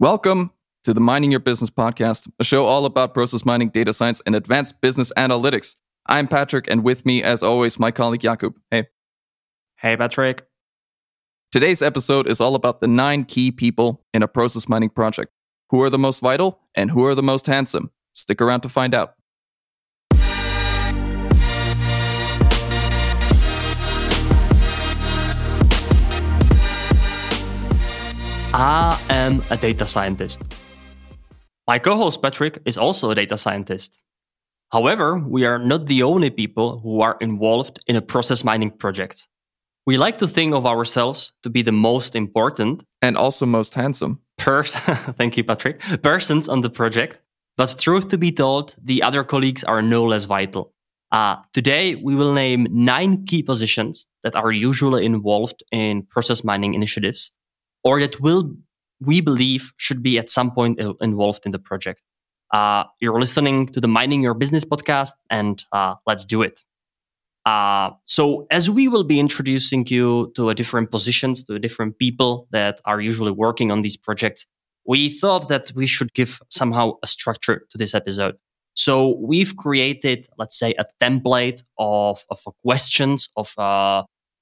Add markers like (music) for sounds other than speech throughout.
Welcome to the Mining Your Business podcast, a show all about process mining, data science, and advanced business analytics. I'm Patrick, and with me, as always, my colleague Jakub. Hey. Hey, Patrick. Today's episode is all about the nine key people in a process mining project. Who are the most vital and who are the most handsome? Stick around to find out. I am a data scientist. My co host Patrick is also a data scientist. However, we are not the only people who are involved in a process mining project. We like to think of ourselves to be the most important and also most handsome. Pers- (laughs) Thank you, Patrick. Persons on the project. But truth to be told, the other colleagues are no less vital. Uh, today, we will name nine key positions that are usually involved in process mining initiatives or that will we believe should be at some point involved in the project. Uh, you're listening to the Mining Your Business podcast, and uh, let's do it. Uh, so, as we will be introducing you to a different positions, to different people that are usually working on these projects, we thought that we should give somehow a structure to this episode. So, we've created, let's say, a template of, of questions, of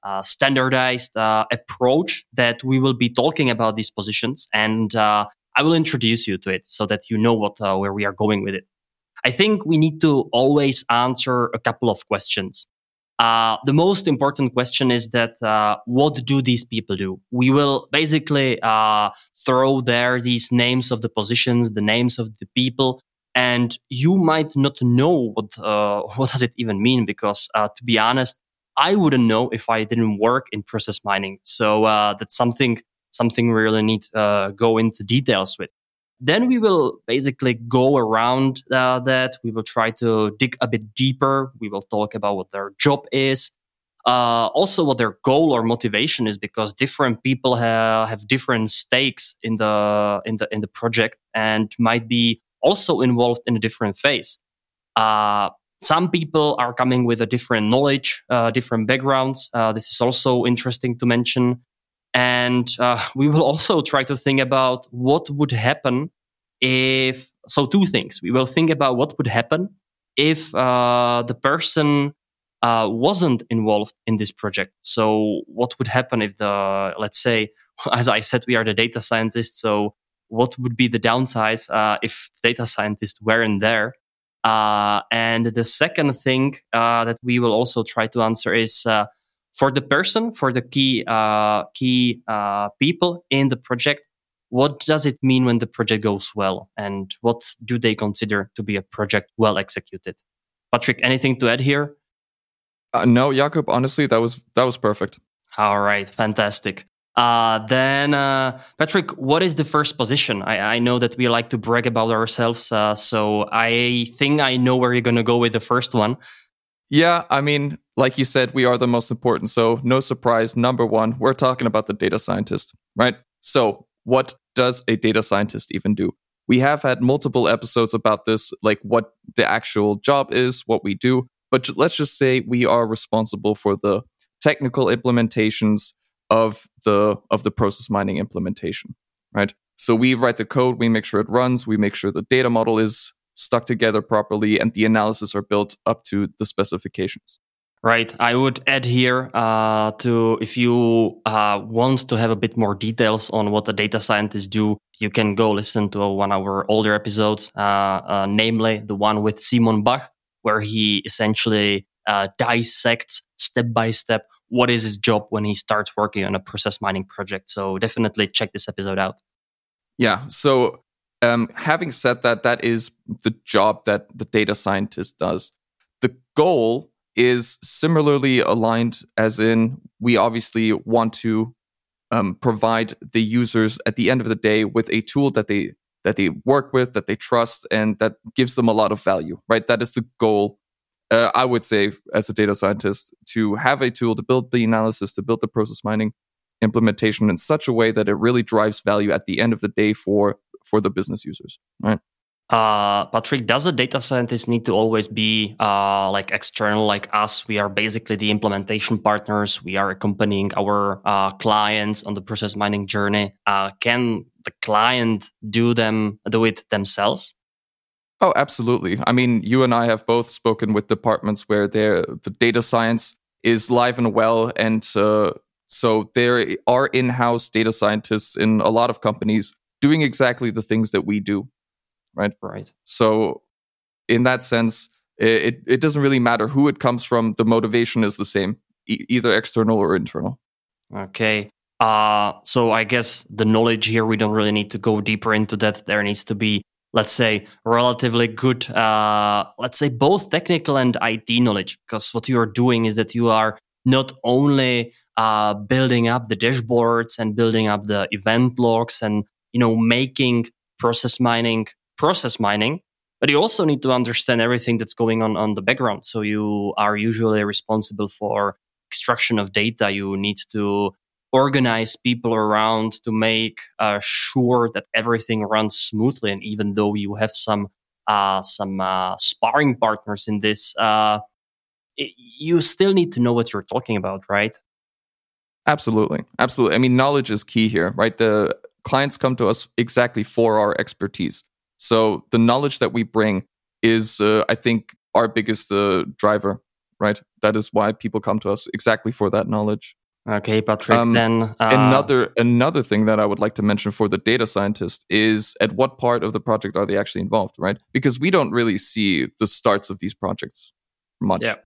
uh, uh, standardized uh, approach that we will be talking about these positions. And uh, i will introduce you to it so that you know what uh, where we are going with it. I think we need to always answer a couple of questions. Uh, the most important question is that uh, what do these people do? We will basically throw there these names of the positions the names of the people and you might not know what (laughs) what does it even mean because to be honest I wouldn't know if I didn't work in process mining. So uh, that's something something we really need to uh, go into details with. Then we will basically go around uh, that. We will try to dig a bit deeper. We will talk about what their job is, uh, also what their goal or motivation is, because different people have, have different stakes in the in the in the project and might be also involved in a different phase. Some people are coming with a different knowledge, uh, different backgrounds. Uh, this is also interesting to mention. And uh, (laughs) we will also try to think about what would happen if, so two things. We will think about what would happen if uh, the person uh, wasn't involved in this project. So what would happen if the, let's say, (laughs) as I said, we are the data scientists. So what would be the downsides uh, if data scientists weren't there? Uh, and the second thing uh, that we will also try to answer is uh, for the person, for the key uh, key uh, people in the project. What does it mean when the project goes well, and what do they consider to be a project well executed? Patrick, anything to add here? Uh, no, Jakub. Honestly, that was that was perfect. All right, fantastic. Uh, then, uh, Patrick, what is the first position? I, I, know that we like to brag about ourselves, uh, so I think I know where you're going to go with the first one. Yeah, I mean, like you said, we are the most important. So, no surprise. Number one, we're talking about the data scientist, right? So, what does a data scientist even do? We have had multiple episodes about this, like what the actual job is, what we do. But let's just say we are responsible for the technical implementations of the of the process mining implementation, right? So we write the code, we make sure it runs, we make sure the data model is stuck together properly, and the analysis are built up to the specifications. Right. I would add here uh, to if you uh, want to have a bit more details on what the data scientists do, you can go listen to one of our older episodes, uh, uh namely the one with Simon Bach, where he essentially uh, dissects step by step what is his job when he starts working on a process mining project. So definitely check this episode out. Yeah. So um, having said that, that is the job that the data scientist does. The goal is similarly aligned, as in, we obviously want to um, provide the users at the end of the day with a tool that they that they work with, that they trust, and that gives them a lot of value. Right? That is the goal uh, I would say, as a data scientist, to have a tool to build the analysis, to build the process mining implementation in such a way that it really drives value at the end of the day for for the business users. Right. Uh, Patrick, does a data scientist need to always be uh, like external, like us? We are basically the implementation partners. We are accompanying our uh, clients on the process mining journey. Uh, can the client do them do it themselves? Oh, absolutely. I mean, you and I have both spoken with departments where the data science is live and well, and uh, so there are in-house data scientists in a lot of companies doing exactly the things that we do right? Right. So, in that sense, it it doesn't really matter who it comes from. The motivation is the same, e- either external or internal. Okay. Uh, so I guess the knowledge here we don't really need to go deeper into that. There needs to be, let's say, relatively good, uh, let's say, both technical and IT knowledge. Because what you are doing is that you are not only uh, building up the dashboards and building up the event logs and you know making process mining process mining, but you also need to understand everything that's going on on the background. So you are usually responsible for extraction of data. You need to organize people around to make uh, sure that everything runs smoothly. And even though you have some uh, some uh, sparring partners in this, uh, it, you still need to know what you're talking about, right? Absolutely, absolutely. I mean, knowledge is key here, right? The clients come to us exactly for our expertise. So the knowledge that we bring is, uh, I think, our biggest uh, driver, right? That is why people come to us exactly for that knowledge. Okay, Patrick. Um, then uh... another another thing that I would like to mention for the data scientist is at what part of the project are they actually involved, right? Because we don't really see the starts of these projects much. Yeah.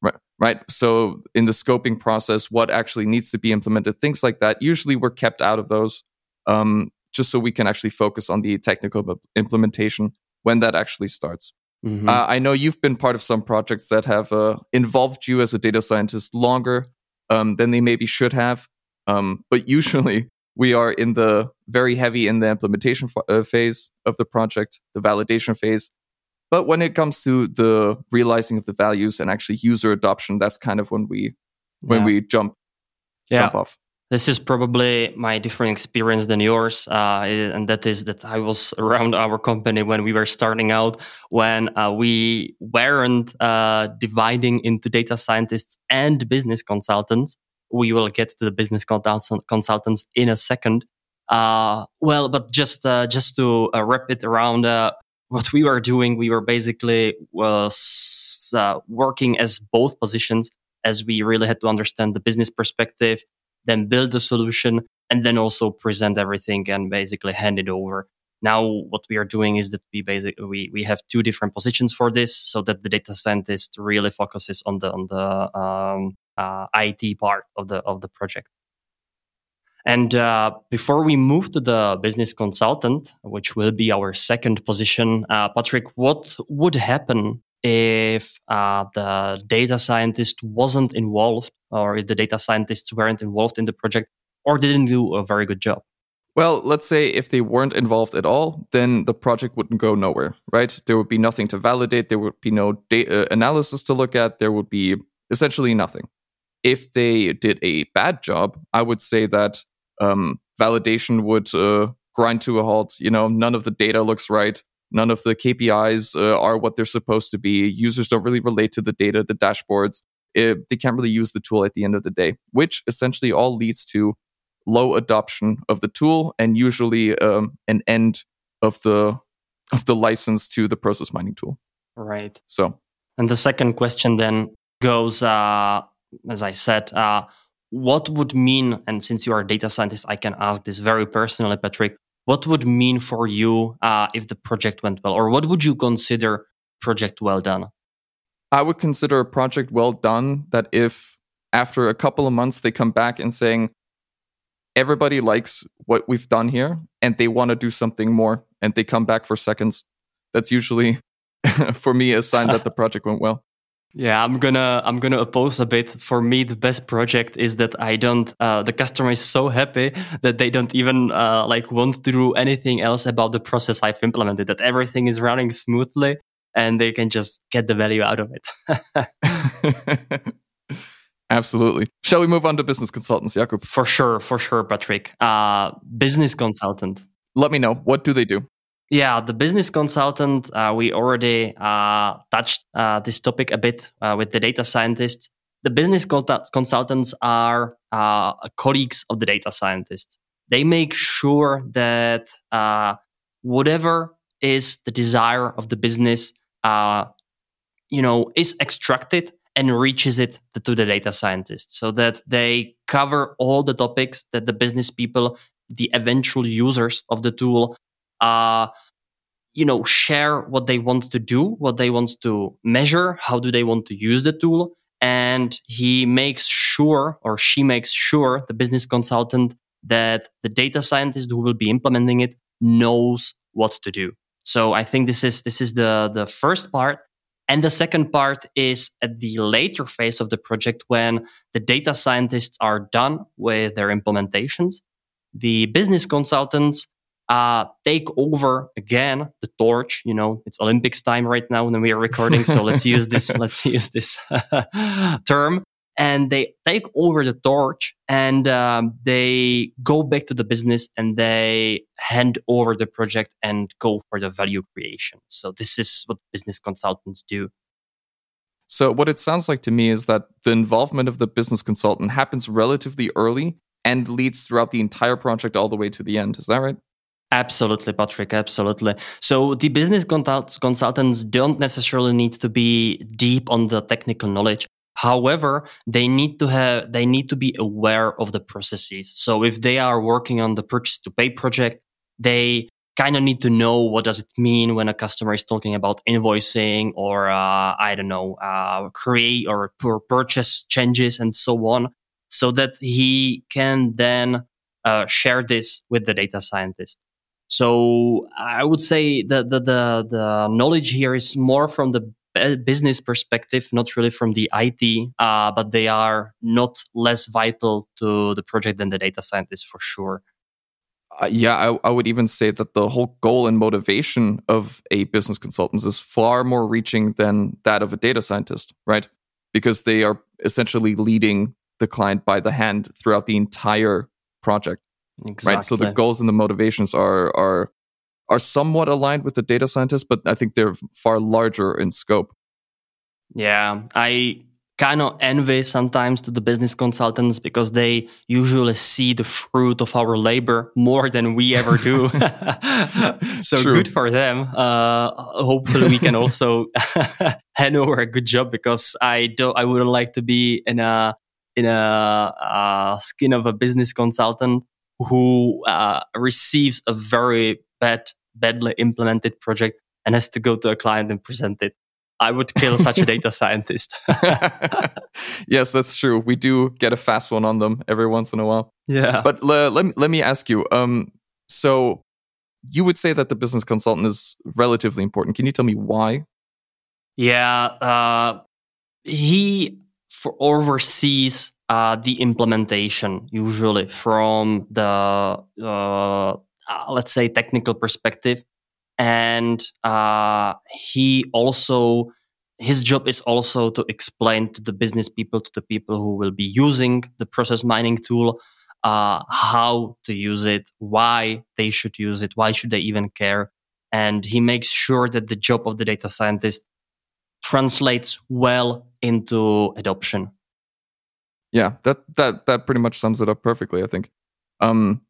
Right. Right. So in the scoping process, what actually needs to be implemented, things like that. Usually we're kept out of those. Um, just so we can actually focus on the technical implementation when that actually starts. Mm-hmm. Uh, I know you've been part of some projects that have uh, involved you as a data scientist longer um, than they maybe should have. Um, but usually we are in the very heavy in the implementation f- uh, phase of the project, the validation phase. But when it comes to the realizing of the values and actually user adoption, that's kind of when we when yeah. we jump yeah. jump off this is probably my different experience than yours uh, and that is that i was (laughs) around our company when we were starting out when uh, we weren't uh, dividing into data scientists and business consultants. We will get to the business consultants in a second. Uh, well but just uh, just to uh, wrap it around what we were doing we were basically was working as both positions as we really had to understand the business perspective then build the solution, and then also present everything and basically hand it over. Now, what we are doing is that we basically we, we have two different positions for this, so that the data scientist really focuses on the on the um, uh, IT part of the of the project. And uh, before we move to the business consultant, which will be our second position, uh, Patrick, what would happen if uh, the data scientist wasn't involved or if the data scientists weren't involved in the project or didn't do a very good job? Well, let's say if they weren't involved at all, then the project wouldn't go nowhere, right? There would be nothing to validate. There would be no data analysis to look at. There would be essentially nothing. If they did a bad job, I would say that um, validation would uh, grind to a halt. You know, none of the data looks right. None of the KPIs uh, are what they're supposed to be. Users don't really relate to the data, the dashboards. It, they can't really use the tool at the end of the day, which essentially all leads to low adoption of the tool and usually um, an end of the of the license to the process mining tool. Right. So, and the second question then goes, uh, as I said, uh, what would mean? And since you are a data scientist, I can ask this very personally, Patrick what would mean for you uh, if the project went well or what would you consider project well done i would consider a project well done that if after a couple of months they come back and saying everybody likes what we've done here and they want to do something more and they come back for seconds that's usually (laughs) for me a sign that the (laughs) project went well yeah, I'm gonna I'm gonna oppose a bit. For me, the best project is that I don't. Uh, the customer is so happy that they don't even uh, like want to do anything else about the process I've implemented. That everything is running smoothly, and they can just get the value out of it. (laughs) Absolutely. Shall we move on to business consultants, Jakub? For sure, for sure, Patrick. Uh, business consultant. Let me know. What do they do? Yeah, the business consultant, uh, we already uh, touched uh, this topic a bit uh, with the data scientists. The business consultants are uh, colleagues of the data scientists. They make sure that uh, whatever is the desire of the business, you know, is extracted and reaches it to the data scientists so that they cover all the topics that the business people, the eventual users of the tool uh, you know, share what they want to do, what they want to measure, how do they want to use the tool. And he makes sure, or she makes sure, the business consultant, that the data scientist who will be implementing it knows what to do. So I think this is this is the the first part. And the second part is at the later phase of the project when the data scientists are done with their implementations. The business consultants uh, take over again the torch. You know, it's Olympics time right now when we are recording, so let's (laughs) use this. let's use this (laughs) term. And they take over the torch and um, they go back to the business and they hand over the project and go for the value creation. So this is what business consultants do. So what it sounds like to me is that the involvement of the business consultant happens relatively early and leads throughout the entire project all the way to the end. Is that right? Absolutely, Patrick. Absolutely. So the business consultants don't necessarily need to be deep on the technical knowledge. However, they need to have they need to be aware of the processes. So if they are working on the purchase to pay project, they kind of need to know what does it mean when a customer is talking about invoicing or uh, I don't know uh, create or purchase changes and so on, so that he can then uh, share this with the data scientist. So I would say that the, the, the knowledge here is more from the business perspective, not really from the IT, uh, but they are not less vital to the project than the data scientists for sure. Uh, yeah, I, I, would even say that the whole goal and motivation of a business consultant is far more reaching than that of a data scientist, right? Because they are essentially leading the client by the hand throughout the entire project. Exactly. Right. So the goals and the motivations are are are somewhat aligned with the data scientists, but I think they're far larger in scope. Yeah, I kind of envy sometimes to the business consultants because they usually see the fruit of our labor more than we ever do. (laughs) so True. good for them. Uh, hopefully, we can also (laughs) hand over a good job because I don't. I wouldn't like to be in a in a uh, skin of a business consultant who uh, receives a very bad, badly implemented project and has to go to a client and present it. I would kill such a (laughs) data scientist. (laughs) yes, that's true. We do get a fast one on them every once in a while. Yeah. But le- let, me, let me ask you um, so you would say that the business consultant is relatively important. Can you tell me why? Yeah. Uh, he for oversees uh, the implementation usually from the uh, uh, let's say technical perspective and uh, he also his job is also to explain to the business people to the people who will be using the process mining tool uh, how to use it why they should use it why should they even care and he makes sure that the job of the data scientist translates well into adoption yeah, that that that pretty much sums it up perfectly. I think. Um,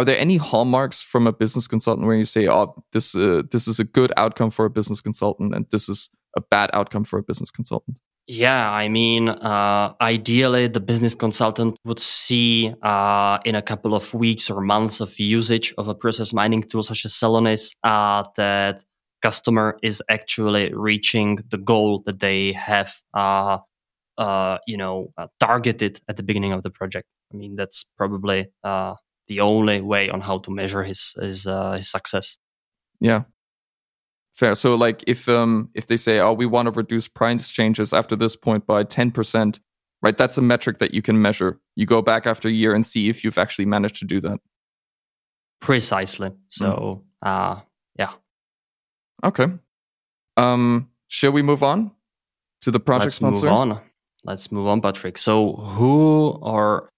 are there any hallmarks from a business consultant where you say, "Oh, this uh, this is a good outcome for a business consultant, and this is a bad outcome for a business consultant"? Yeah, I mean, uh, ideally, the business consultant would see uh, in a couple of weeks or months of usage of a process mining tool such as Celonis uh, that customer is actually reaching the goal that they have uh, uh, you know, uh, targeted at the beginning of the project. I mean, that's probably the only way on how to measure his his, uh, his success. Yeah, fair. So, like, if um if they say, "Oh, we want to reduce price changes after this point by ten percent," right? That's a metric that you can measure. You go back after a year and see if you've actually managed to do that. Precisely. So, mm. uh, yeah. Okay. Um, shall we move on to the project Let's sponsor? Move on let's move on, Patrick. So, who or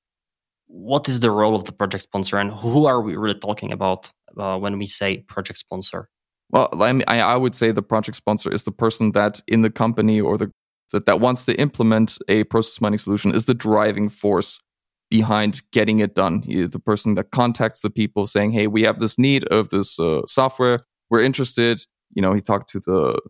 what is the role of the project sponsor, and who are we really talking about uh, when we say project sponsor? Well, I, mean, I, would say the project sponsor is the person that in the company or the that, that wants to implement a process mining solution is the driving force behind getting it done. He, the person that contacts the people saying, "Hey, we have this need of this uh, software. We're interested." You know, he talked to the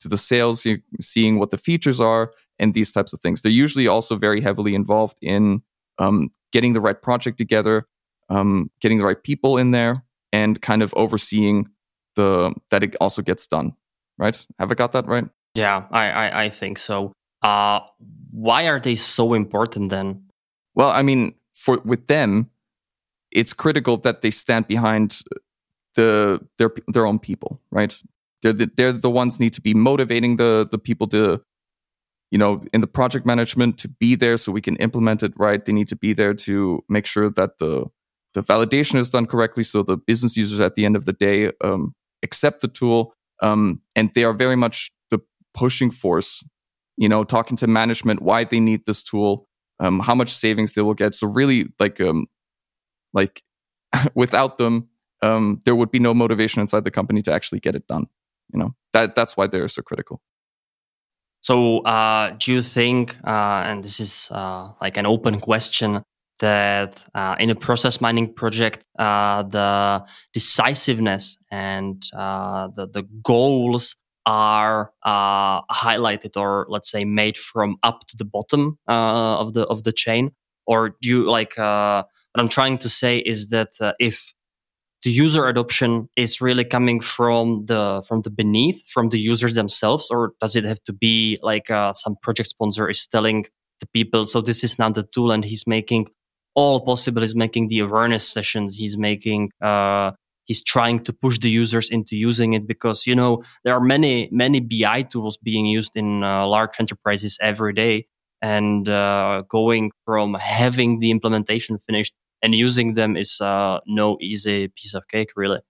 to the sales, seeing what the features are and these types of things. They're usually also very heavily involved in um, getting the right project together, um, getting the right people in there, and kind of overseeing the that it also gets done. Right? Have I got that right? Yeah, I I, I think so. Uh, why are they so important then? Well, I mean, for with them, it's critical that they stand behind the their their own people, right? They're the, they're the ones need to be motivating the the people to you know in the project management to be there so we can implement it right they need to be there to make sure that the the validation is done correctly so the business users at the end of the day um, accept the tool um, and they are very much the pushing force you know talking to management why they need this tool um, how much savings they will get. So really like um like (laughs) without them um, there would be no motivation inside the company to actually get it done you know? That that's why they're so critical so uh, do you think uh, and this is uh, like an open question that uh, in a process mining project uh, the decisiveness and uh, the, the goals are highlighted or let's say made from up to the bottom of the of the chain? Or do you like what i'm trying to say is that if the user adoption is really coming from the from the beneath from the users themselves or does it have to be like uh, some project sponsor is telling the people so this is now the tool and he's making all possible he's making the awareness sessions he's making uh, he's trying to push the users into using it because you know there are many many bi tools being used in uh, large enterprises every day and uh, going from having the implementation finished and using them is uh, no easy piece of cake, really.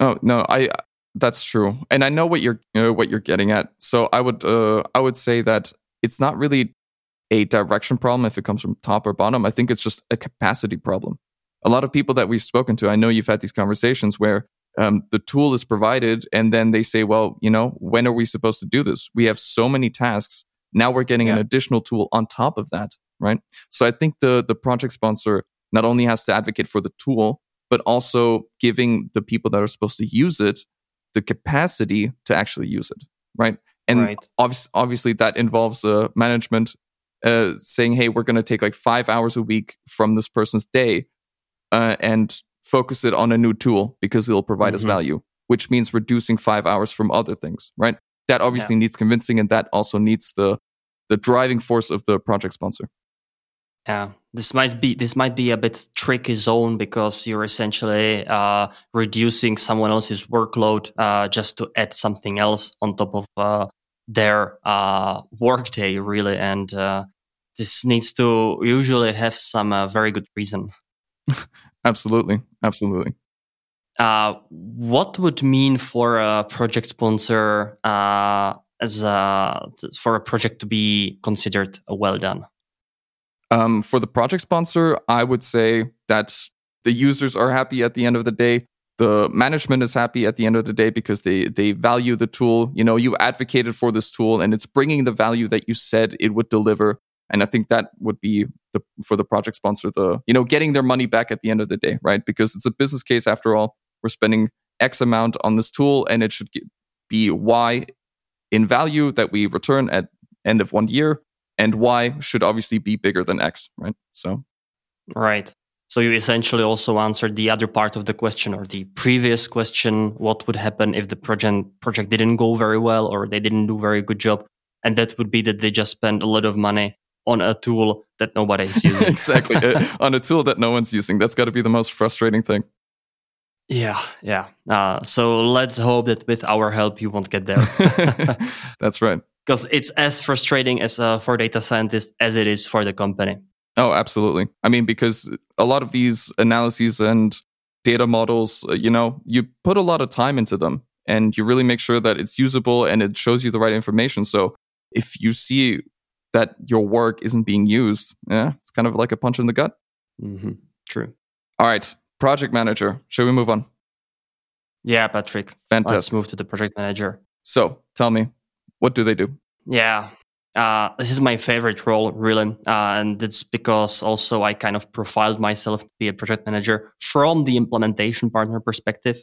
Oh no, I that's true, and I know what you're what you're getting at. So I would uh, I would say that it's not really a direction problem if it comes from top or bottom. I think it's just a capacity problem. A lot of people that we've spoken to, I know you've had these conversations where um, the tool is provided, and then they say, "Well, you know, when are we supposed to do this? We have so many tasks. Now we're getting yeah. an additional tool on top of that, right?" So I think the the project sponsor not only has to advocate for the tool, but also giving the people that are supposed to use it the capacity to actually use it, right? And right. Obviously, obviously, that involves uh, management uh, saying, "Hey, we're going to take like five hours a week from this person's day uh, and focus it on a new tool because it'll provide mm-hmm. us value." Which means reducing five hours from other things, right? That obviously yeah. needs convincing, and that also needs the the driving force of the project sponsor. Yeah, this might be this might be a bit tricky zone because you're essentially uh, reducing someone else's workload uh, just to add something else on top of uh, their uh, workday, really, and uh, this needs to usually have some uh, very good reason. (laughs) absolutely, absolutely. what would mean for a project sponsor as a, for a project to be considered well done? Um, for the project sponsor, I would say that the users are happy at the end of the day. The management is happy at the end of the day because they they value the tool. You know, you advocated for this tool, and it's bringing the value that you said it would deliver. And I think that would be the for the project sponsor the you know getting their money back at the end of the day, right? Because it's a business case after all. We're spending X amount on this tool, and it should be Y in value that we return at end of one year and y should obviously be bigger than x, right? So, right. So you essentially also answered the other part of the question or the previous question: what would happen if the project project didn't go very well or they didn't do a very good job? And that would be that they just spend a lot of money on a tool that nobody is (laughs) using. exactly, uh, (laughs) on a tool that no one's using. That's got to be the most frustrating thing. Yeah, yeah. Uh, so let's hope that with our help, you won't get there. (laughs) That's right because it's as frustrating as uh, for data scientists as it is for the company. Oh, absolutely. I mean, because a lot of these analyses and data models, uh, you know, you put a lot of time into them and you really make sure that it's usable and it shows you the right information. So if you see that your work isn't being used, yeah, it's kind of like a punch in the gut. Mm-hmm. True. All right, project manager. Should we move on? Yeah, Patrick. Fantastic. Let's move to the project manager. So tell me, what do they do? Yeah, uh, this is my favorite role, really. Uh, and it's because also I kind of profiled myself to be a project manager from the implementation partner perspective.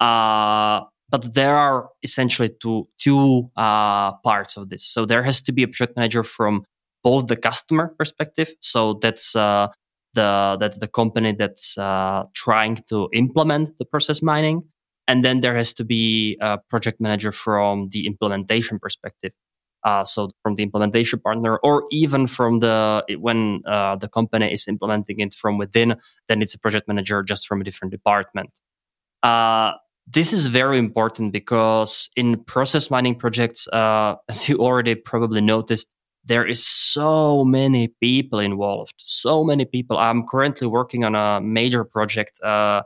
Uh, but there are essentially two, two uh, parts of this. So there has to be a project manager from both the customer perspective. So that's uh, the that's the company that's uh, trying to implement the process mining, and then there has to be a project manager from the implementation perspective. Uh, so from the implementation partner, or even from the when uh, the company is implementing it from within, then it's a project manager just from a different department. Uh, this is very important because in process mining projects, uh, (laughs) as you already probably noticed, there is so many people involved. So many people. I'm currently working on a major project uh,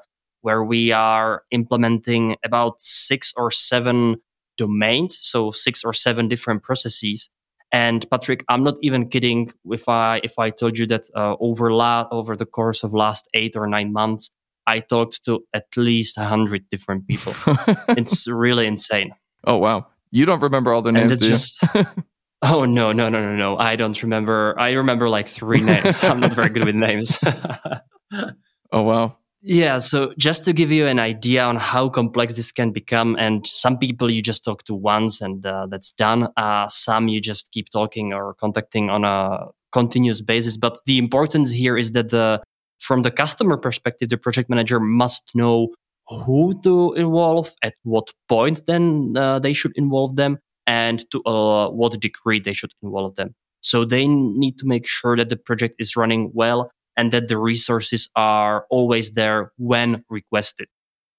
where we are implementing about six or seven domains, so six or seven different processes. And Patrick, I'm not even kidding if I if I told you that uh, over la- over the course of last eight or nine months, I talked to at least a hundred different people. (laughs) it's really insane. Oh wow! You don't remember all the names, and it's do you? just. (laughs) Oh no no no no no! I don't remember. I remember like three names. I'm not very good with names. (laughs) oh wow! Yeah, so just to give you an idea on how complex this can become, and some people you just talk to once and uh, that's done. Uh, some you just keep talking or contacting on a continuous basis. But the importance here is that the from the customer perspective, the project manager must know who to involve, at what point then uh, they should involve them, and to uh, what degree they should involve them. So they need to make sure that the project is running well and that the resources are always there when requested.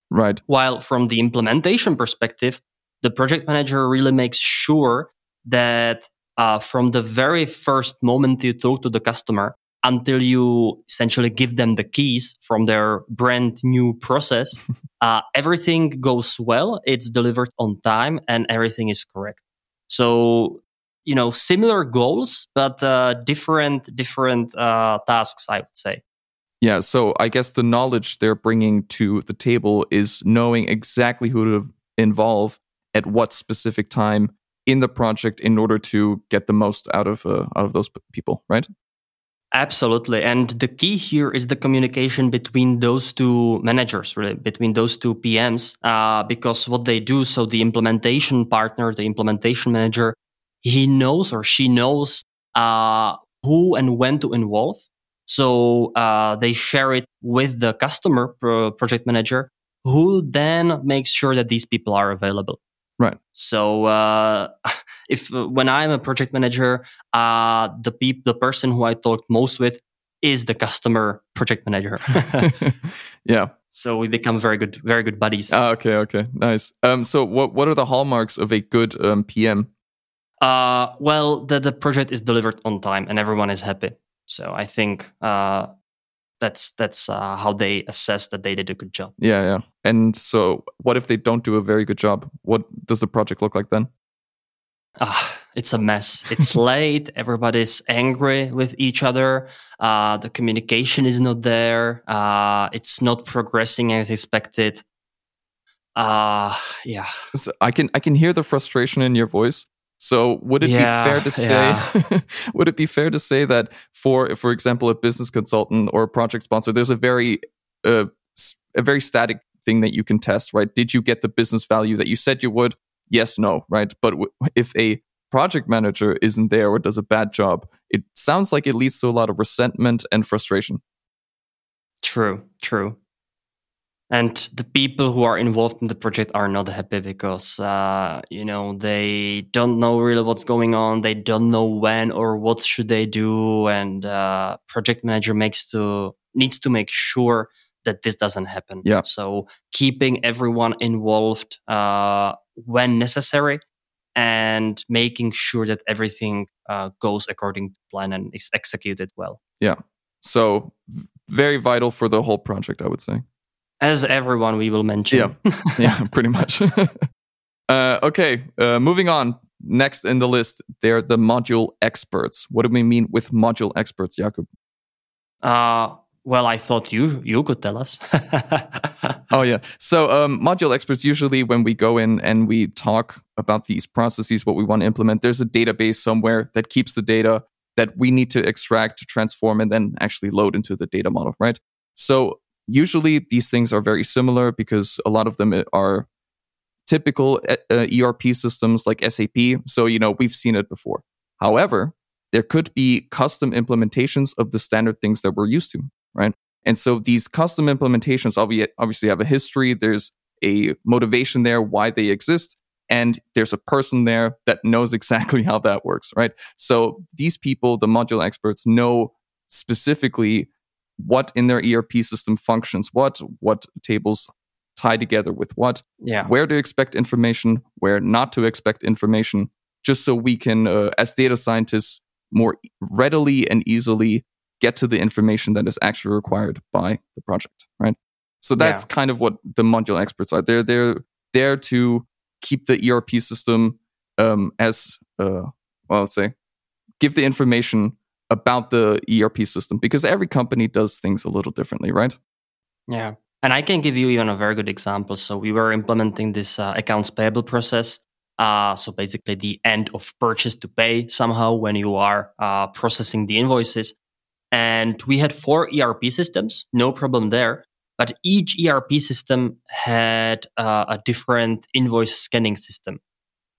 Right. While from the implementation perspective, the project manager really makes sure that uh, from the very first moment you talk to the customer until you essentially give them the keys from their brand new process, (laughs) uh, everything goes well, it's delivered on time, and everything is correct. So you know similar goals but uh, different different uh, tasks i would say. Yeah so i guess the knowledge they're bringing to the table is knowing exactly who to involve at what specific time in the project in order to get the most out of uh, out of those people right? Absolutely and the key here is the communication between those two managers really between those two pms uh, because what they do so the implementation partner the implementation manager he knows or she knows uh, who and when to involve. So uh, they share it with the customer pro- project manager, who then makes sure that these people are available. Right. So uh, (laughs) if when I'm a project manager, uh, the peop- the person who I talk most with is the customer project manager. (laughs) (laughs) yeah. So we become very good, very good buddies. Ah, okay, okay, nice. Um, so what what are the hallmarks of a good um, PM? Uh, well, the, the project is delivered on time and everyone is happy. So I think uh, that's that's uh, how they assess that they did a good job. Yeah, yeah. And so, what if they don't do a very good job? What does the project look like then? Uh, it's a mess. It's (laughs) late. Everybody's angry with each other. Uh, the communication is not there. Uh, it's not progressing as expected. Uh, yeah. So I can I can hear the frustration in your voice. So would it yeah, be fair to say yeah. (laughs) would it be fair to say that for for example a business consultant or a project sponsor there's a very uh, a very static thing that you can test right? Did you get the business value that you said you would? Yes no right? But w- if a project manager isn't there or does a bad job it sounds like it leads to a lot of resentment and frustration. True true and the people who are involved in the project are not happy because uh, you know they don't know really what's going on. They don't know when or what should they do. And uh, project manager makes to needs to make sure that this doesn't happen. Yeah. So keeping everyone involved uh, when necessary and making sure that everything uh, goes according to plan and is executed well. Yeah. So very vital for the whole project i would say as everyone we will mention. Yeah, (laughs) yeah, pretty much. (laughs) uh, okay, uh, moving on. Next in the list, they're the module experts. What do we mean with module experts, Jakub? Uh, Well, I thought you you could tell us. (laughs) oh yeah. So um, module experts usually when we go in and we talk about these processes, what we want to implement, there's a database somewhere that keeps the data that we need to extract to transform and then actually load into the data model, right? So usually these things are very similar because a lot of them are typical uh, ERP systems like SAP. So you know we've seen it before. However, there could be custom implementations of the standard things that we're used to right? And so these custom implementations obviously have a history. There's a motivation there, why they exist. And there's a person there that knows (laughs) exactly how that works, right? So these people, the module experts, know specifically what in their ERP system functions what, what tables tie together with what, yeah. where to expect information, where not to expect information, just so we can, uh, as data scientists, more readily and easily get to the information that is actually required by the project, right? So that's yeah. kind of what the module experts are. They're they're there to keep the ERP system um, as uh, well. Let's say give the information about the ERP system because every company does things a little differently, right? Yeah, and I can give you even a very good example. So we were implementing this uh, accounts payable process. Uh, so basically, the end of purchase to pay somehow when you are uh, processing the invoices. And we had four ERP systems, no problem there. But each ERP system had uh, a different invoice scanning system.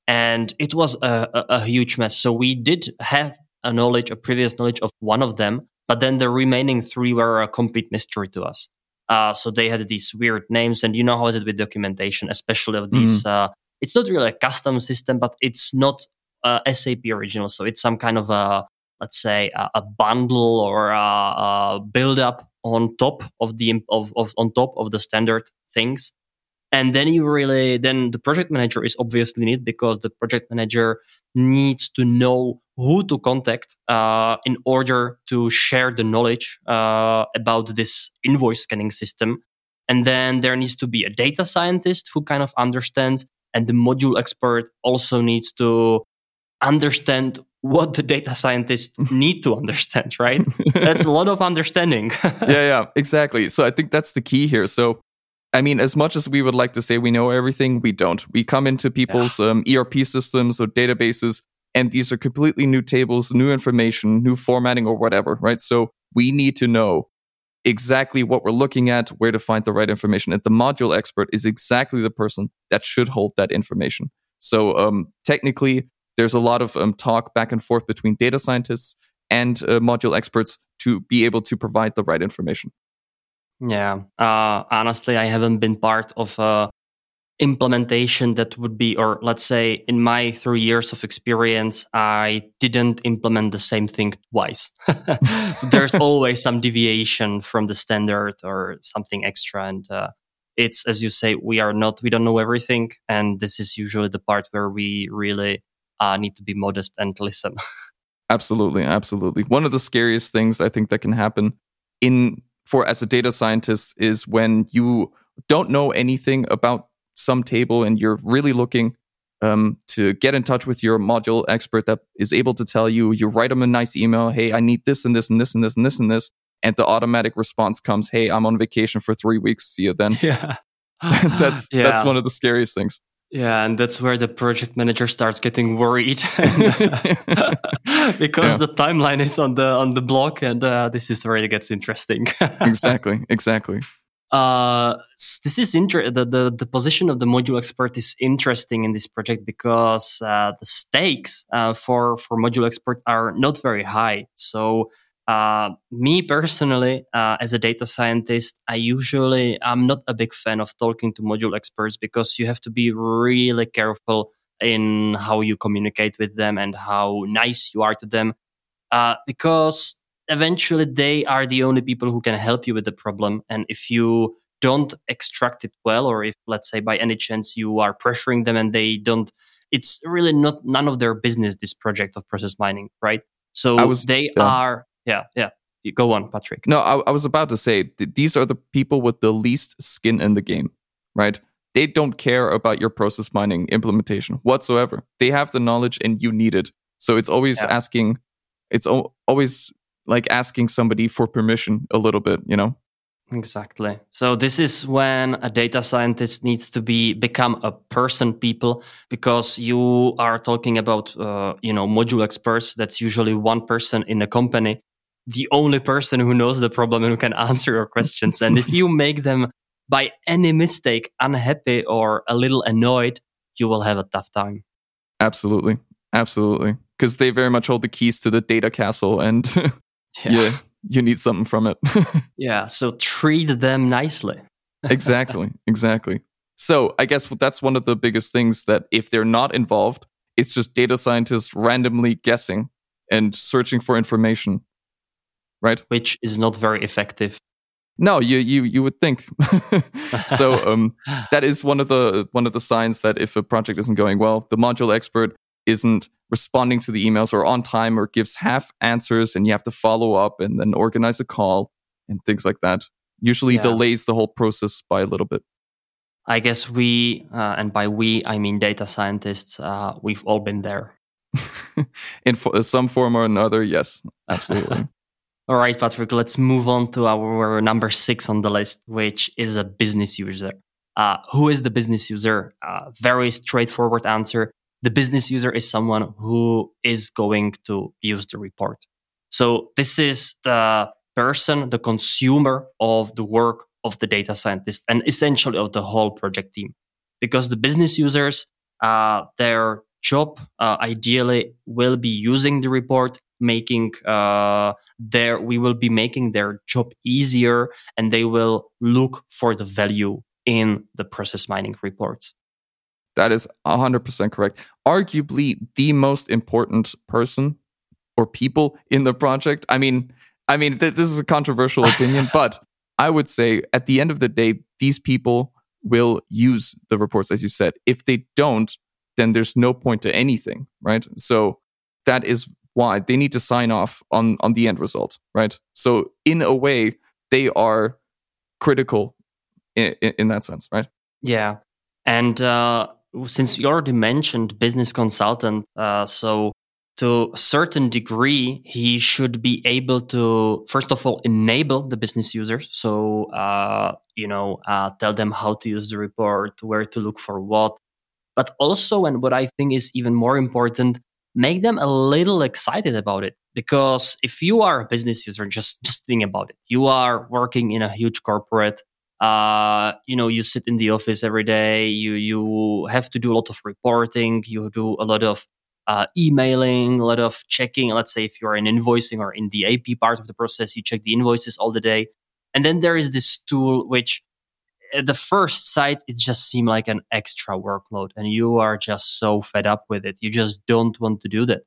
And it was a, a, a huge mess. So we did have a knowledge, a previous knowledge of one of them, but then the remaining three were a complete mystery to us. Uh, so they had these weird names, and you know how is it with documentation, especially of these. Mm. Uh, it's not really a custom system, but it's not uh, SAP original, so it's some kind of a let's say a, a bundle or a, a build up on top of the of, of on top of the standard things and then you really then the project manager is obviously needed because the project manager needs to know who to contact uh, in order to share the knowledge uh, about this invoice scanning system and then there needs to be a data scientist who kind of understands and the module expert also needs to understand what the data scientists (laughs) need to understand, right? that's a lot of understanding. (laughs) yeah, yeah, (laughs) exactly. So I think that's the key here. So, I mean, as much as we would like to say we know everything, we don't. We come into people's yeah. um, ERP systems or databases, and these are completely new tables, new information, new formatting, or whatever, right? So we need to know exactly what we're looking at, where to find the right information. And the module expert is exactly the person that should hold that information. So um, technically, there's a lot of um, talk back and forth between data scientists and uh, module experts to be able to provide the right information. Yeah, uh, honestly, I haven't been part of a implementation that would be, or let's say, in my three years of experience, I didn't implement the same thing twice. (laughs) so there's (laughs) always some deviation from the standard or something extra, and uh, it's as you say, we are not, we don't know everything, and this is usually the part where we really uh, need to be modest and listen. (laughs) absolutely, absolutely. One of the scariest things I think that can happen in for as a data scientist is when you don't know anything about some table and you're really looking um, to get in touch with your module expert that is able to tell you. You write them a nice email. Hey, I need this and this and this and this and this and this. And the automatic response comes, Hey, I'm on vacation for three weeks. See you then. Yeah. (laughs) that's (sighs) yeah. that's one of the scariest things. Yeah, and that's where the project manager starts getting worried (laughs) because yeah. the timeline is on the on the block, and uh, this is where it gets interesting. (laughs) exactly, exactly. Uh, this is inter- the, the the position of the module expert is interesting in this project because uh, the stakes uh, for for module expert are not very high. So uh, me personally, uh, as a data scientist, I usually I'm not a big fan of talking to module experts because you have to be really careful in how you communicate with them and how nice you are to them, uh, because eventually they are the only people who can help you with the problem. And if you don't extract it well, or if let's say by any chance you are pressuring them and they don't, it's really not none of their business. This project of process mining, right? So was, they yeah. are yeah, yeah. You go on, Patrick. No, I, I was about to say th- these are the people with the least skin in the game, right? They don't care about your process mining implementation whatsoever. They have the knowledge and you need it. So it's always yeah. asking, it's o- always like asking somebody for permission a little bit, you know? Exactly. So this is when a data scientist needs to be become a person people because you are talking about uh, you know module experts. That's usually one person in a company, the only person who knows the problem and who can answer your questions. and if you make them by any mistake unhappy or a little annoyed, you will have a tough time. Absolutely, absolutely, because they very much hold the keys to the data castle and. (laughs) yeah. yeah you need something from it. (laughs) yeah, so treat them nicely. (laughs) exactly, exactly. So I guess that's one of the biggest things that if they're not involved, it's just data scientists randomly guessing and searching for information, right? Which is not very effective. No, you you you would think. (laughs) so um, that is one of the one of the signs that if a project isn't going well, the module expert isn't responding to the emails or on time or gives half answers and you have to follow up and then organize a call and things like that usually yeah. delays the whole process by a little bit i guess we uh, and by we i mean data scientists uh, we've all been there (laughs) in fo- some form or another yes (laughs) absolutely all right patrick let's move on to our number six on the list which is a business user uh, who is the business user uh, very straightforward answer the business user is someone who is going to use the report. So this is the person, the consumer of the work of the data scientist and essentially of the whole project team. Because the business users, uh, their job uh, ideally will be using the report, making uh, their, we will be making their job easier and they will look for the value in the process mining reports. That is 100% correct. Arguably the most important person or people in the project. I mean, I mean, th- this is a controversial (laughs) opinion, but I would say at the end of the day, these people will use the reports, as you said. If they don't, then there's no point to anything, right? So that is why they need to sign off on on the end result, right? So in a way, they are critical in, in, in that sense, right? Yeah, and uh, since you already mentioned business consultant, uh, so to a certain degree, he should be able to, first of all, enable the business users. So, uh, you know, uh, tell them how to use the report, where to look for what. But also, and what I think is even more important, make them a little excited about it. Because if you are a business user, just, just think about it. You are working in a huge corporate uh, you know you sit in the office every day you you have to do a lot of reporting you do a lot of uh, emailing a lot of checking let's say if you're in invoicing or in the ap part of the process you check the invoices all the day and then there is this tool which at the first sight it just seemed like an extra workload and you are just so fed up with it you just don't want to do that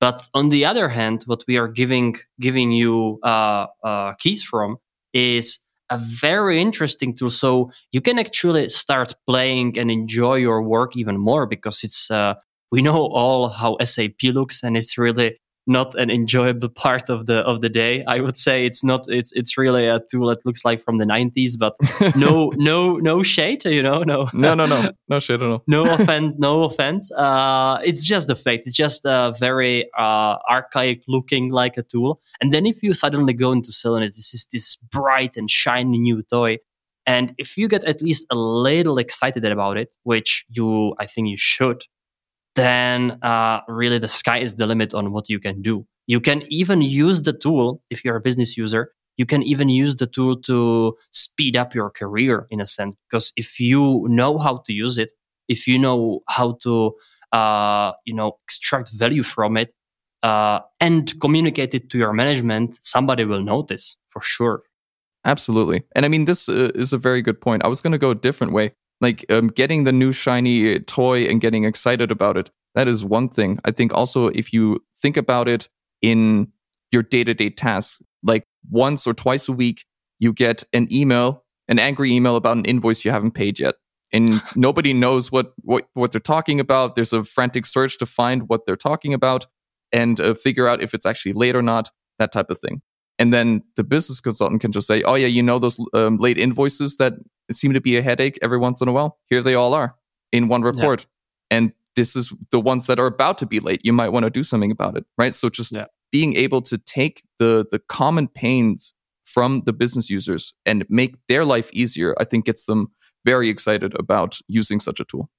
but on the other hand what we are giving giving you uh, uh, keys from is a very interesting tool. So you can actually start playing and enjoy your work even more because it's, uh, we know all how SAP looks and it's really not an enjoyable part of the of the day. I would say it's not it's it's really a tool that looks like from the 90s, but (laughs) no no no shade, you know, no no no no no shade at all. (laughs) no offense, no offense. Uh, it's just the fact. It's just a very uh, archaic looking like a tool. And then if you suddenly go into Celonis, this is this bright and shiny new toy. And if you get at least a little excited about it, which you I think you should, then uh, really the sky is the limit on what you can do. You can even use the tool if you're a business user. You can even use the tool to speed up your career in a sense, because if you know how to use it, if you know how to, uh, you know, extract value from it uh, and communicate it to your management, somebody will notice for sure. Absolutely. And I mean, this uh, is a very good point. I was going to go a different way like um, getting the new shiny toy and getting excited about it that is one thing. I think also if you think about it in your day-to-day tasks like once or twice a week you get an email an angry email about an invoice you haven't paid yet. And (sighs) nobody knows what, what what they're talking about. There's a frantic search to find what they're talking about and uh, figure out if it's actually late or not that type of thing and then the business consultant can just say oh yeah you know those um, late invoices that seem to be a headache every once in a while. Here they all are in one report. Yeah. And this is the ones that are about to be late. You might want to do something about it, right? So just yeah. being able to take the the common pains from the business users and make their life easier, I think gets them very excited about using such a tool.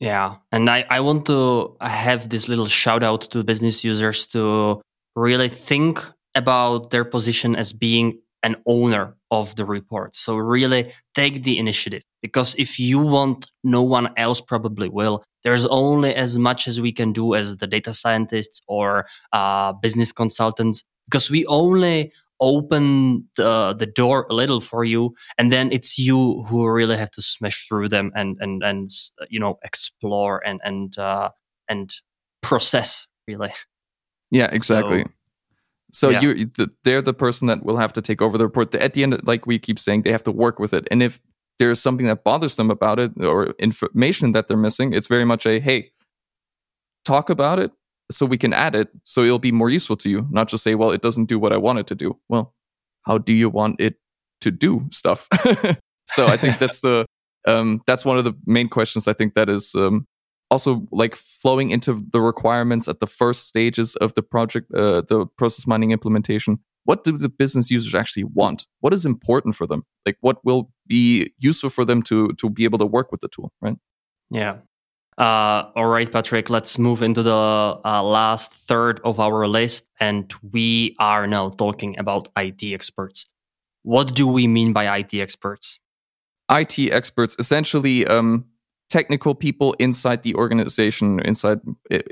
Yeah. And I, I want to have this little shout out to business users to really think about their position as being an owner of the report. So really take the initiative because if you want, no one else probably will. There's only as much as we can do as the data scientists or uh, business consultants because we only open the, the door a little for you and then it's you who really have to smash through them and and and you know explore and and uh and process really yeah exactly so, so yeah. you they're the person that will have to take over the report. At the end, like we keep saying, they have to work with it. And if there's something that bothers them about it or information that they're missing, it's very much a hey, talk about it so we can add it so it'll be more useful to you. Not just say, well, it doesn't do what I want it to do. Well, how do you want it to do stuff? (laughs) so I think that's the um, that's one of the main questions I think that is um, also like flowing into the requirements at the first stages of the project, uh, the process mining implementation. What do the business users actually want? What is important for them? Like what will be useful for them to to be able to work with the tool, right? Yeah. Uh, all right, Patrick, let's move into the uh, last third of our list. And we are now talking about IT experts. What do we mean by IT experts? IT experts essentially um, technical people inside the organization, inside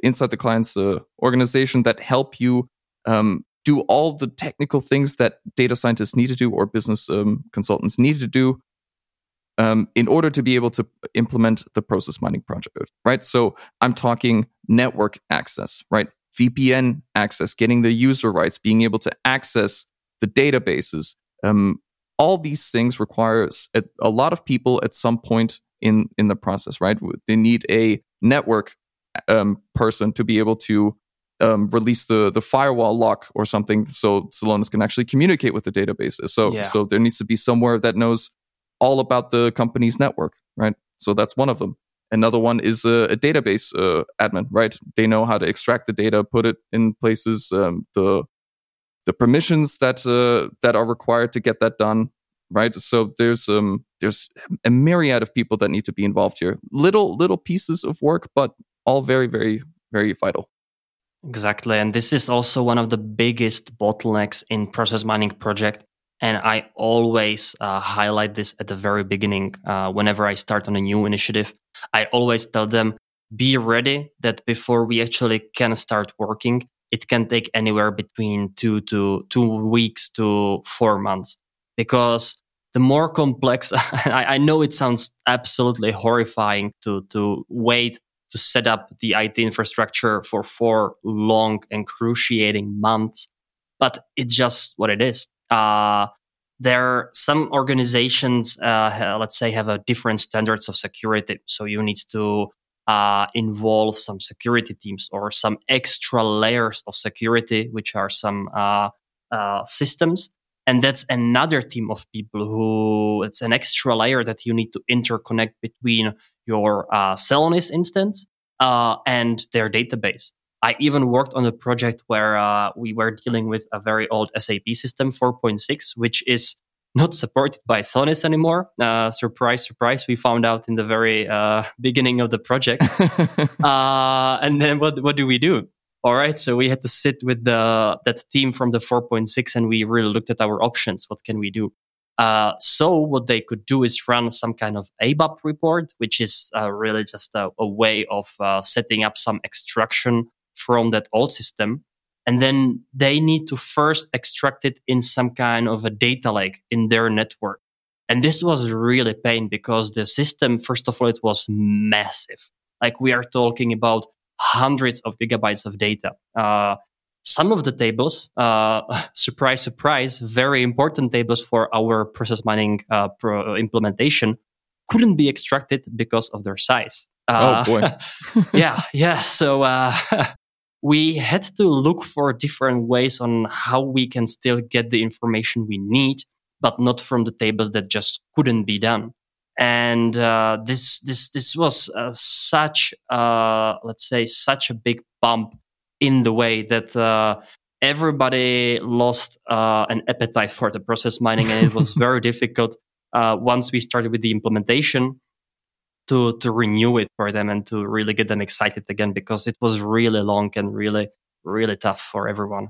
inside the client's uh, organization that help you um, do all the technical things that data scientists need to do or business um, consultants need to do um, in order to be able to implement the process mining project. Right. So I'm talking network access. Right. VPN access, getting the user rights, being able to access the databases. Um, all these things requires a, a lot of people at some point in in the process, right? They need a network um, person to be able to um, release the the firewall lock or something, so Celonis can actually communicate with the databases. So yeah. so there needs to be somewhere that knows all about the company's network, right? So that's one of them. Another one is a, a database uh, admin, right? They know how to extract the data, put it in places, um, the the permissions that uh, that are required to get that done, right? So there's um there's a myriad of people that need to be involved here. Little little pieces of work, but all very very very vital. Exactly, and this is also one of the biggest bottlenecks in process mining project. And I always uh, highlight this at the very beginning uh, whenever I start on a new initiative. I always tell them, be ready that before we actually can start working, it can take anywhere between two to two weeks to four months because the more complex (laughs) I, I, know it sounds absolutely horrifying to to wait to set up the IT infrastructure for four long and cruciating months, but it's just what it is. Uh, there some organizations, uh, let's say, have a different standards of security, so you need to uh, involve some security teams or some extra layers of security, which are some uh, uh systems and that's another team of people who it's an extra layer that you need to interconnect between your uh, Celonis instance uh, and their database. I even worked on a project where uh, we were dealing with a very old SAP system 4.6, which is not supported by Celonis anymore. Uh, surprise, surprise. We found out in the very uh, (laughs) beginning of the project. (laughs) uh, and then what, what do we do? All right so we had to sit with the that team from the 4.6 and we really looked at our options what can we do uh, so what they could do is run some kind of ABAP report, which is uh, really just a, a way of uh, setting up some extraction from that old system. And then they need to first extract it in some kind of a data lake in their network. And this was really pain because the system, first of all, it was massive. Like we are talking about hundreds of gigabytes of data. Uh, some of the tables, uh, (laughs) surprise, surprise, very important tables for our process mining uh, pro implementation, couldn't be extracted because of their size. oh boy! (laughs) yeah, yeah. So uh, (laughs) we had to look for different ways on how we can still get the information we need, but not from the tables that just couldn't be done and uh, this this this was uh, such uh, let's say such a big bump in the way that uh, everybody lost uh, an appetite for the process mining, and it was (laughs) very difficult uh, once we started with the implementation to to renew it for them and to really get them excited again because it was really long and really really tough for everyone.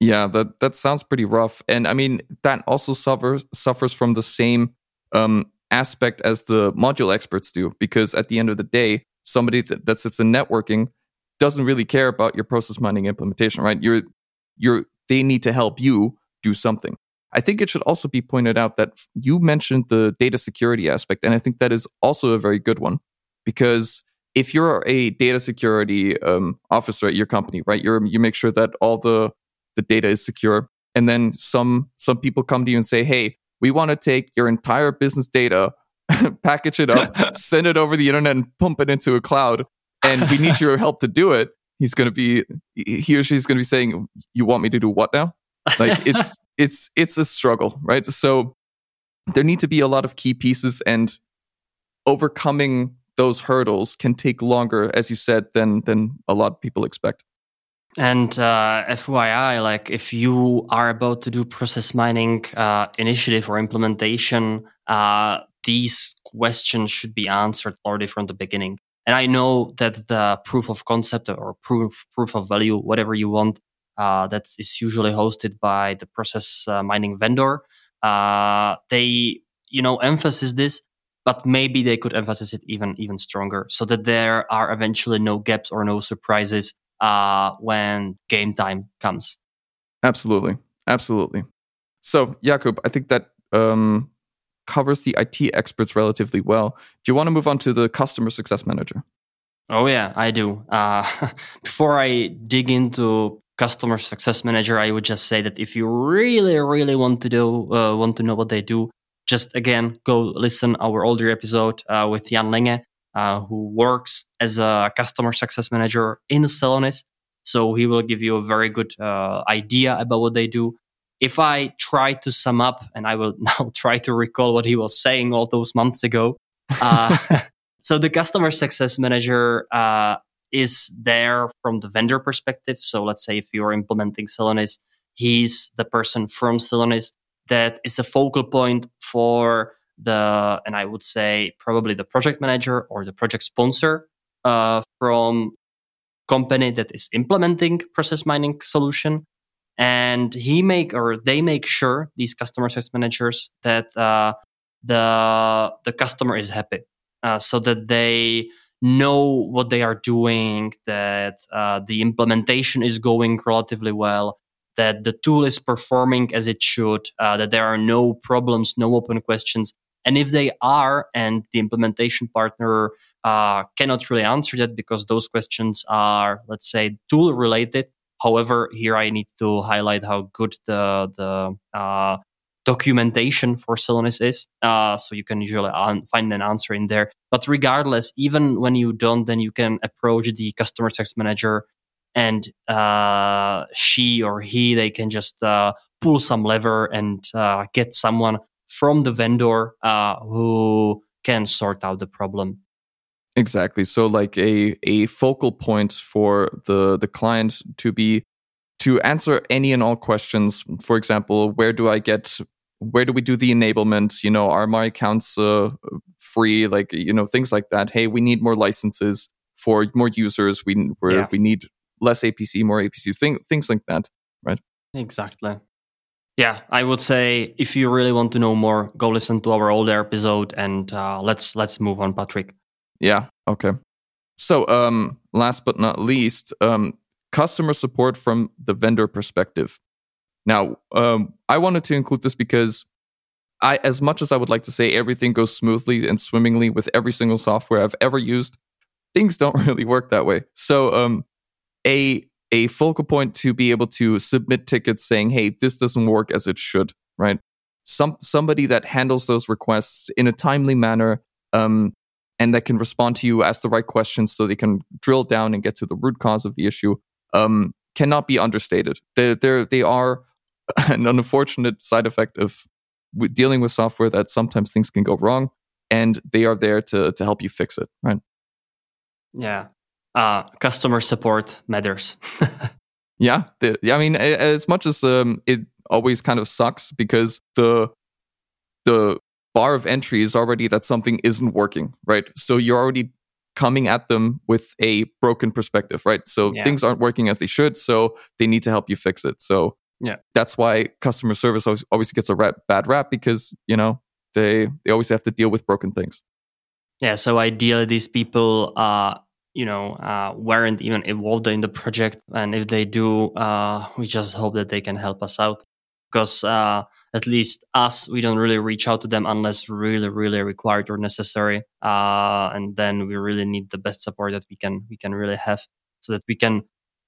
Yeah, that that sounds pretty rough, and I mean that also suffers suffers from the same um, aspect as the module experts do, because at the end of the day, somebody that, that sits in networking doesn't really care about your process mining implementation, right? You're you're they need to help you do something. I think it should also be pointed out that you mentioned the data security aspect, and I think that is also a very good one because if you're a data security um, officer at your company, right, you you make sure that all the the data is secure, and then some some people come to you and say, "Hey, we want to take your entire business data, (laughs) package it up, (laughs) send it over the internet, and pump it into a cloud, and we need your help to do it." He's going to be he or she's going to be saying, "You want me to do what now?" Like (laughs) it's it's it's a struggle, right? So there need to be a lot of key pieces and overcoming those hurdles can take longer, as you said, than than a lot of people expect. And uh, FYI, like if you are about to do process mining uh, initiative or implementation, uh, these questions should be answered already from the beginning. And I know that the proof of concept or proof proof of value, whatever you want, uh, that is usually hosted by the process uh, mining vendor. Uh, they, you know, emphasize this, but maybe they could emphasize it even even stronger, so that there are eventually no gaps or no surprises uh, when game time comes. Absolutely, absolutely. So, Jakub, I think that um, covers the IT experts relatively well. Do you want to move on to the customer success manager? Oh yeah, I do. Uh, (laughs) before I dig into customer success manager, I would just say that if you really, really want to do, uh, want to know what they do, just again go listen our older episode uh, with Jan Lenge, uh, who works as a customer success manager in Celonis. So he will give you a very good uh, idea about what they do. If I try to sum up, and I will (laughs) now try to recall what he was saying all those months ago. Uh, (laughs) so the customer success manager uh, is there from the vendor perspective. So let's say if you're implementing Celonis, he's the person from Celonis that is a focal point for the, and I would say probably the project manager or the project sponsor uh, from company that is implementing process mining solution. And he make or they make sure these customer success managers that uh, the the customer is happy, uh, so that they know what they are doing, that uh, the implementation is going relatively well, that the tool is performing as it should, uh, that there are no problems, no open questions. And if they are, and the implementation partner uh, cannot really answer that because those questions are, let's say, tool related. However, here I need to highlight how good the the uh, documentation for Celonis is. Uh, so you can usually un- find an answer in there. But regardless, even when you don't, then you can approach the customer success manager and uh, she or he, they can just uh, pull some lever and uh, get someone from the vendor uh, who can sort out the problem. Exactly. So like a, a focal point for the, the client to be to answer any and all questions. For example, where do I get where do we do the enablement you know are my accounts uh, free like you know things like that hey we need more licenses for more users we yeah. we need less apc more apcs thing, things like that right exactly yeah i would say if you really want to know more go listen to our older episode and uh, let's let's move on patrick. Yeah okay. So um last but not least um customer support from the vendor perspective. Now, um, I wanted to include this because I, as much as I would like to say everything goes smoothly and swimmingly with every single software I've ever used, things don't (laughs) really work that way. So, um, a a focal point to be able to submit tickets saying, "Hey, this doesn't work as it should," right? Some somebody that handles those requests in a timely manner, um, and that can respond to you, ask the right questions, so they can drill down and get to the root cause of the issue, um, cannot be understated. They they they are (laughs) an unfortunate side effect of dealing with software that sometimes things can go wrong and they are there to to help you fix it right yeah uh, customer support matters (laughs) Yeah, the, I mean, as much as um, it always kind of sucks because the the bar of entry is already that something isn't working, right? So you're already coming at them with a broken perspective, right? So yeah. things aren't working as they should, so they need to help you fix it. So yeah, that's why customer service always, always gets a rap, bad rap because you know they they always have to deal with broken things. Yeah, so ideally these people uh you know uh, weren't even involved in the project, and if they do, uh, we just hope that they can help us out because uh, at least us, we don't really reach out to them unless really, really required or necessary. Uh, and then we really need the best support that we can we can really have, so that we can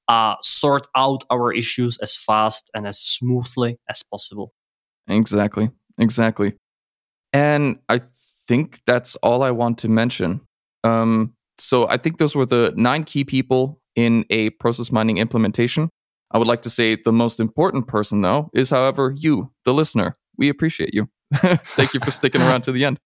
uh, sort out our issues as fast and as smoothly as possible. Exactly, exactly. And I think that's all I want to mention. Um, so I think those were the nine key people in a process mining implementation. I would like to say the most important person, though, is, however, you, the listener. We appreciate you. (laughs) thank you for sticking around to the end.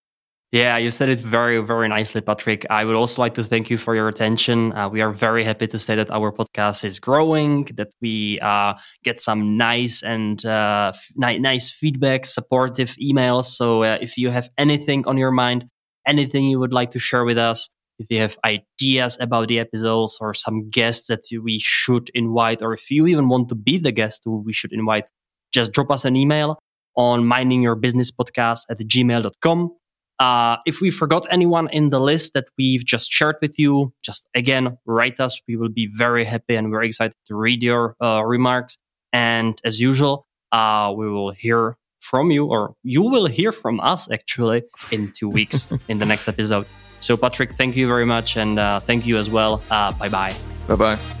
Yeah, you said it very, very nicely, Patrick. I would also like to thank you for your attention. Uh, we are very happy to say that our podcast is growing, that we uh, get some nice and uh, f- nice feedback, supportive emails. So uh, if you have anything on your mind, anything you would like to share with us, if you have ideas about the episodes or some guests that we should invite, or if you even want to be the guest who we should invite, just drop us an email on miningyourbusinesspodcast at gmail.com. Uh, if we forgot anyone in the list that we've just shared with you, just again, write us. We will be very happy and very excited to read your uh, remarks. And as usual, uh, we will hear from you, or you will hear from us actually in two weeks (laughs) in the next episode. So, Patrick, thank you very much. And uh, thank you as well. Uh, bye bye. Bye bye.